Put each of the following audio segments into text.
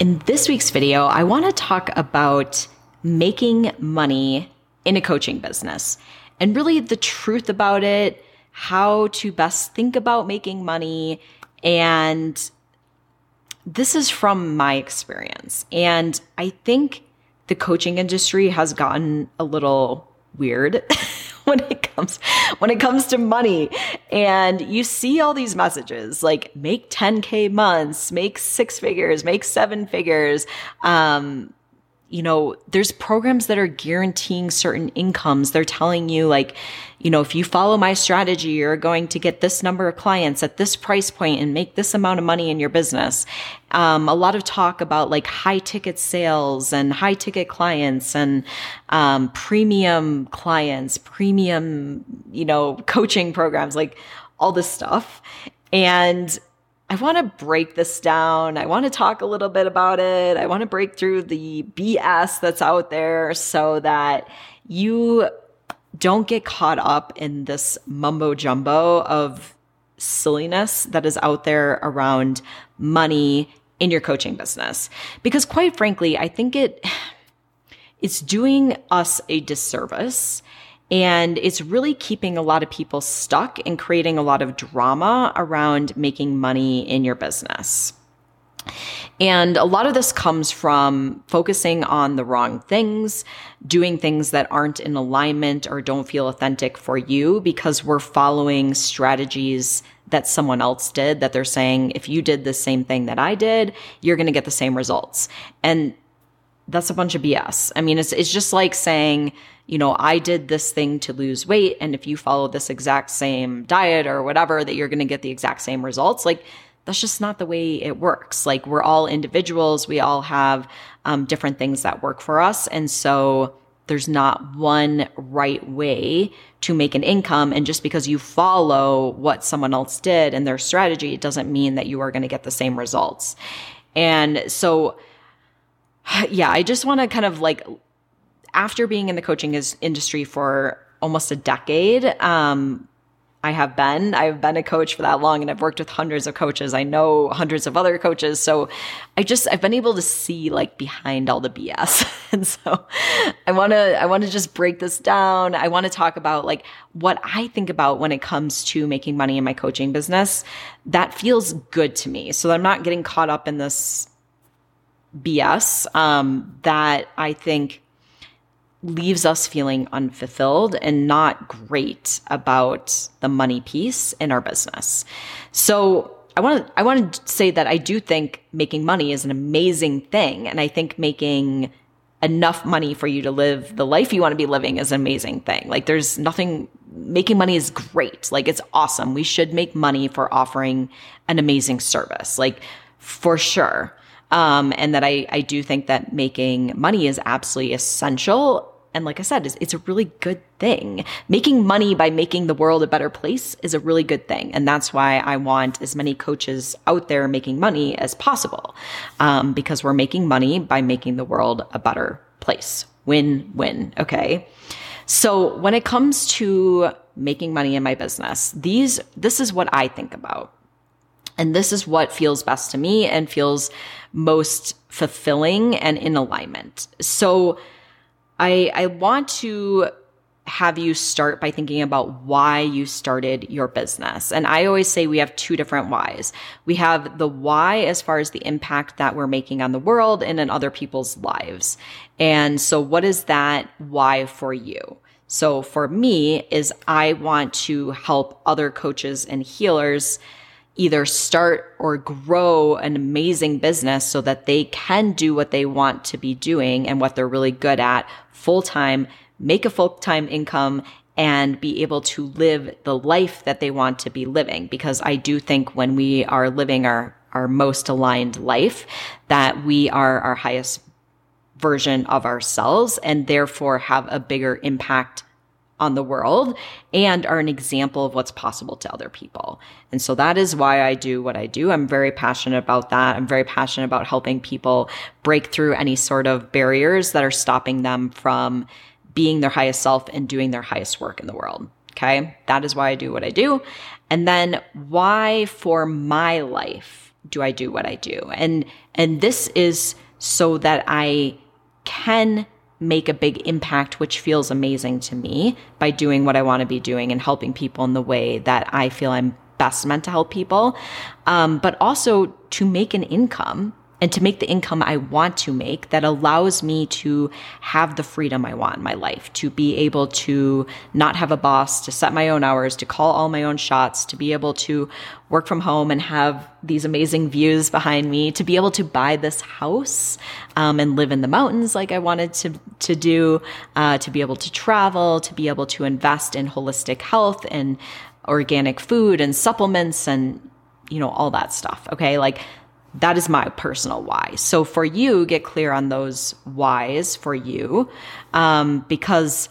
In this week's video, I want to talk about making money in a coaching business and really the truth about it, how to best think about making money. And this is from my experience. And I think the coaching industry has gotten a little weird when it comes when it comes to money. And you see all these messages like make 10k months make six figures make seven figures um you know, there's programs that are guaranteeing certain incomes. They're telling you like, you know, if you follow my strategy, you're going to get this number of clients at this price point and make this amount of money in your business. Um, a lot of talk about like high ticket sales and high ticket clients and, um, premium clients, premium, you know, coaching programs, like all this stuff. And I want to break this down. I want to talk a little bit about it. I want to break through the BS that's out there so that you don't get caught up in this mumbo jumbo of silliness that is out there around money in your coaching business. Because quite frankly, I think it, it's doing us a disservice and it's really keeping a lot of people stuck and creating a lot of drama around making money in your business. And a lot of this comes from focusing on the wrong things, doing things that aren't in alignment or don't feel authentic for you because we're following strategies that someone else did that they're saying, if you did the same thing that I did, you're going to get the same results. And that's a bunch of BS. I mean, it's, it's just like saying, you know, I did this thing to lose weight. And if you follow this exact same diet or whatever, that you're going to get the exact same results. Like, that's just not the way it works. Like, we're all individuals. We all have um, different things that work for us. And so there's not one right way to make an income. And just because you follow what someone else did and their strategy, it doesn't mean that you are going to get the same results. And so, yeah, I just want to kind of like after being in the coaching is, industry for almost a decade, um, I have been. I've been a coach for that long and I've worked with hundreds of coaches. I know hundreds of other coaches. So I just, I've been able to see like behind all the BS. and so I want to, I want to just break this down. I want to talk about like what I think about when it comes to making money in my coaching business that feels good to me. So I'm not getting caught up in this BS, um, that I think leaves us feeling unfulfilled and not great about the money piece in our business. So I want to I want to say that I do think making money is an amazing thing and I think making enough money for you to live the life you want to be living is an amazing thing. Like there's nothing making money is great. Like it's awesome. We should make money for offering an amazing service. Like for sure. Um, and that I, I do think that making money is absolutely essential and like I said, it's, it's, a really good thing. Making money by making the world a better place is a really good thing. And that's why I want as many coaches out there making money as possible. Um, because we're making money by making the world a better place. Win, win. Okay. So when it comes to making money in my business, these, this is what I think about. And this is what feels best to me and feels most fulfilling and in alignment. So, I, I want to have you start by thinking about why you started your business. And I always say we have two different whys. We have the why as far as the impact that we're making on the world and in other people's lives. And so what is that why for you? So for me is I want to help other coaches and healers either start or grow an amazing business so that they can do what they want to be doing and what they're really good at full time, make a full time income and be able to live the life that they want to be living. Because I do think when we are living our, our most aligned life, that we are our highest version of ourselves and therefore have a bigger impact on the world and are an example of what's possible to other people. And so that is why I do what I do. I'm very passionate about that. I'm very passionate about helping people break through any sort of barriers that are stopping them from being their highest self and doing their highest work in the world. Okay. That is why I do what I do. And then why for my life do I do what I do? And and this is so that I can make a big impact, which feels amazing to me by doing what I want to be doing and helping people in the way that I feel I'm best meant to help people. Um, but also to make an income and to make the income I want to make that allows me to have the freedom I want in my life, to be able to not have a boss, to set my own hours, to call all my own shots, to be able to work from home and have these amazing views behind me, to be able to buy this house um, and live in the mountains like I wanted to to do, uh, to be able to travel, to be able to invest in holistic health and organic food and supplements and you know all that stuff. Okay, like that is my personal why. So for you, get clear on those whys for you, um, because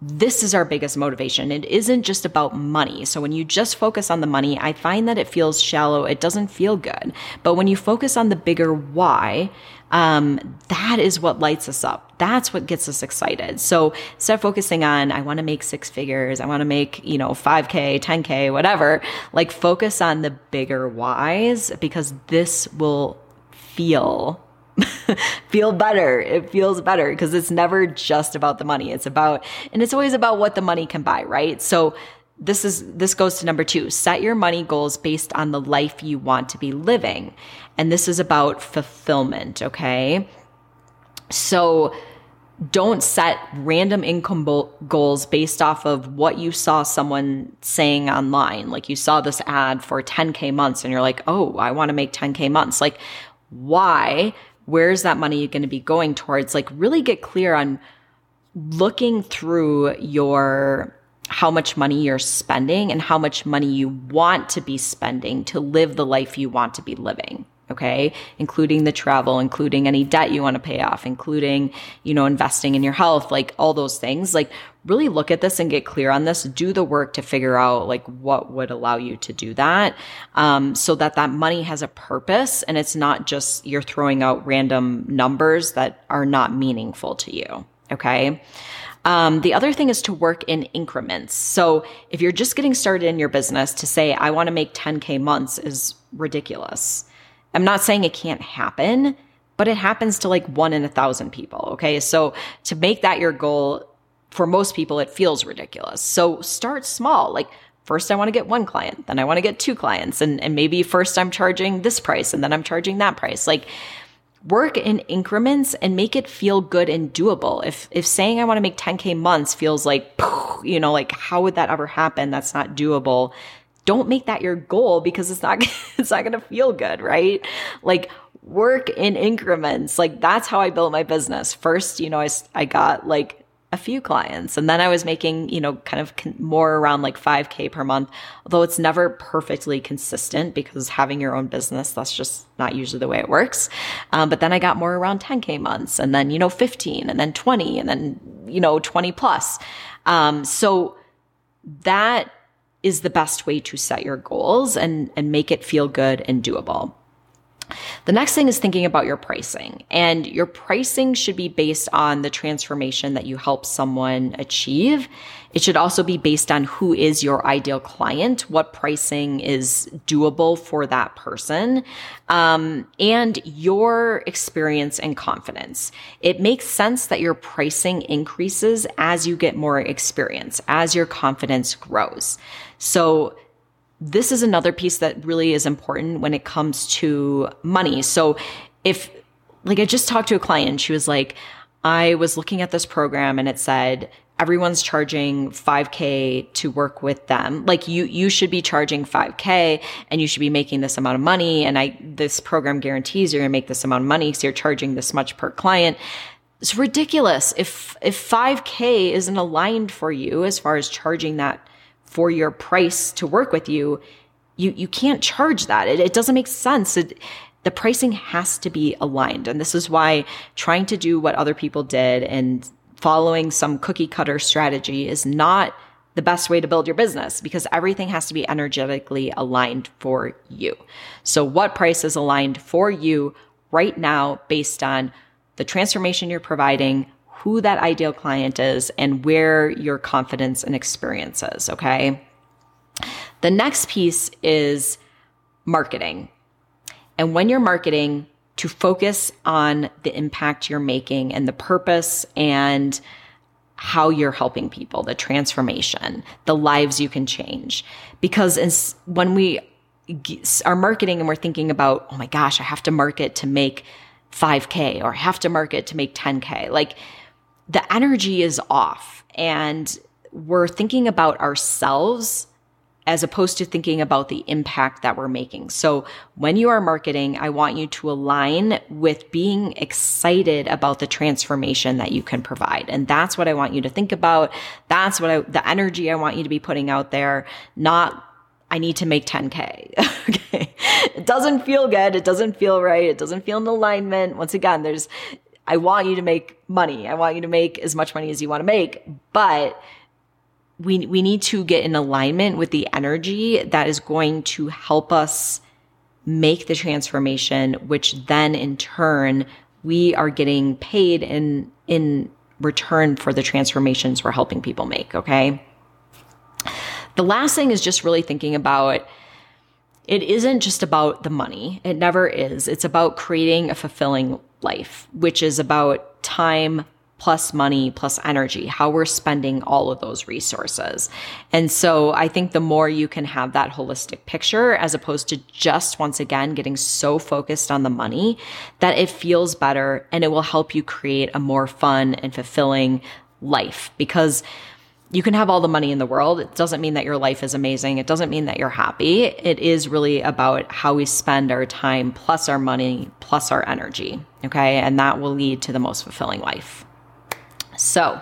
this is our biggest motivation. It isn't just about money. So when you just focus on the money, I find that it feels shallow. It doesn't feel good. But when you focus on the bigger why, um, that is what lights us up. That's what gets us excited. So instead of focusing on, I want to make six figures, I want to make, you know, 5K, 10K, whatever, like focus on the bigger whys because this will feel feel better. It feels better because it's never just about the money. It's about, and it's always about what the money can buy, right? So this is, this goes to number two. Set your money goals based on the life you want to be living. And this is about fulfillment. Okay. So don't set random income goals based off of what you saw someone saying online. Like you saw this ad for 10K months and you're like, oh, I want to make 10K months. Like, why? Where's that money going to be going towards? Like, really get clear on looking through your how much money you're spending and how much money you want to be spending to live the life you want to be living okay including the travel including any debt you want to pay off including you know investing in your health like all those things like really look at this and get clear on this do the work to figure out like what would allow you to do that um, so that that money has a purpose and it's not just you're throwing out random numbers that are not meaningful to you okay um, the other thing is to work in increments. So if you're just getting started in your business, to say, I want to make 10K months is ridiculous. I'm not saying it can't happen, but it happens to like one in a thousand people. Okay. So to make that your goal, for most people, it feels ridiculous. So start small. Like, first I want to get one client, then I want to get two clients. And, and maybe first I'm charging this price and then I'm charging that price. Like, work in increments and make it feel good and doable. If if saying I want to make 10k months feels like you know like how would that ever happen? That's not doable don't make that your goal because it's not it's not going to feel good, right? Like work in increments. Like that's how I built my business. First, you know, I I got like a few clients and then I was making, you know, kind of more around like 5k per month, although it's never perfectly consistent because having your own business, that's just not usually the way it works. Um, but then I got more around 10k months and then, you know, 15 and then 20 and then, you know, 20 plus. Um, so that is the best way to set your goals and, and make it feel good and doable. The next thing is thinking about your pricing. And your pricing should be based on the transformation that you help someone achieve. It should also be based on who is your ideal client, what pricing is doable for that person, um, and your experience and confidence. It makes sense that your pricing increases as you get more experience, as your confidence grows. So this is another piece that really is important when it comes to money. So if like I just talked to a client, she was like, I was looking at this program and it said everyone's charging 5k to work with them. Like you you should be charging 5k and you should be making this amount of money and I this program guarantees you're going to make this amount of money so you're charging this much per client. It's ridiculous. If if 5k isn't aligned for you as far as charging that for your price to work with you, you you can't charge that. It, it doesn't make sense. It, the pricing has to be aligned. And this is why trying to do what other people did and following some cookie cutter strategy is not the best way to build your business because everything has to be energetically aligned for you. So what price is aligned for you right now based on the transformation you're providing, who that ideal client is and where your confidence and experience is. Okay. The next piece is marketing. And when you're marketing, to focus on the impact you're making and the purpose and how you're helping people, the transformation, the lives you can change. Because when we are marketing and we're thinking about, oh my gosh, I have to market to make 5K or I have to market to make 10K, like the energy is off and we're thinking about ourselves as opposed to thinking about the impact that we're making. So when you are marketing, I want you to align with being excited about the transformation that you can provide. And that's what I want you to think about. That's what I, the energy I want you to be putting out there, not I need to make 10K. okay. It doesn't feel good. It doesn't feel right. It doesn't feel in alignment. Once again, there's, I want you to make money. I want you to make as much money as you want to make, but we, we need to get in alignment with the energy that is going to help us make the transformation, which then in turn, we are getting paid in, in return for the transformations we're helping people make. Okay. The last thing is just really thinking about it isn't just about the money. It never is. It's about creating a fulfilling life, which is about time, plus money plus energy, how we're spending all of those resources. And so I think the more you can have that holistic picture as opposed to just once again getting so focused on the money that it feels better and it will help you create a more fun and fulfilling life because you can have all the money in the world. It doesn't mean that your life is amazing. It doesn't mean that you're happy. It is really about how we spend our time plus our money plus our energy. Okay. And that will lead to the most fulfilling life. So,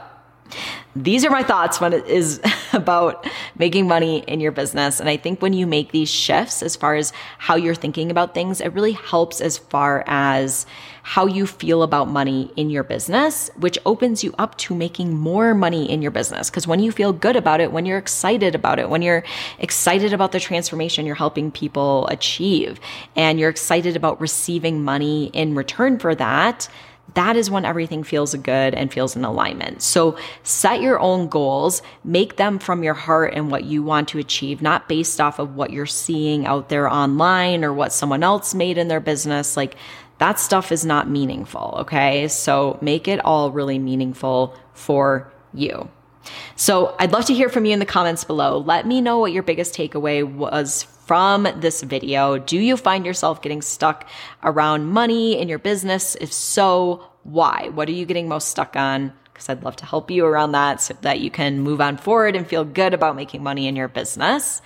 these are my thoughts when it is about making money in your business. And I think when you make these shifts as far as how you're thinking about things, it really helps as far as how you feel about money in your business, which opens you up to making more money in your business. Because when you feel good about it, when you're excited about it, when you're excited about the transformation you're helping people achieve, and you're excited about receiving money in return for that, that is when everything feels good and feels in alignment. So set your own goals, make them from your heart and what you want to achieve, not based off of what you're seeing out there online or what someone else made in their business. Like that stuff is not meaningful. Okay. So make it all really meaningful for you. So I'd love to hear from you in the comments below. Let me know what your biggest takeaway was from this video. Do you find yourself getting stuck around money in your business? If so, why? What are you getting most stuck on? Because I'd love to help you around that so that you can move on forward and feel good about making money in your business.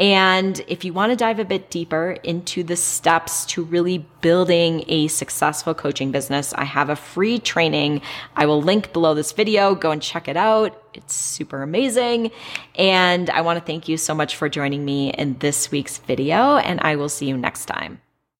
And if you want to dive a bit deeper into the steps to really building a successful coaching business, I have a free training. I will link below this video. Go and check it out. It's super amazing. And I want to thank you so much for joining me in this week's video, and I will see you next time.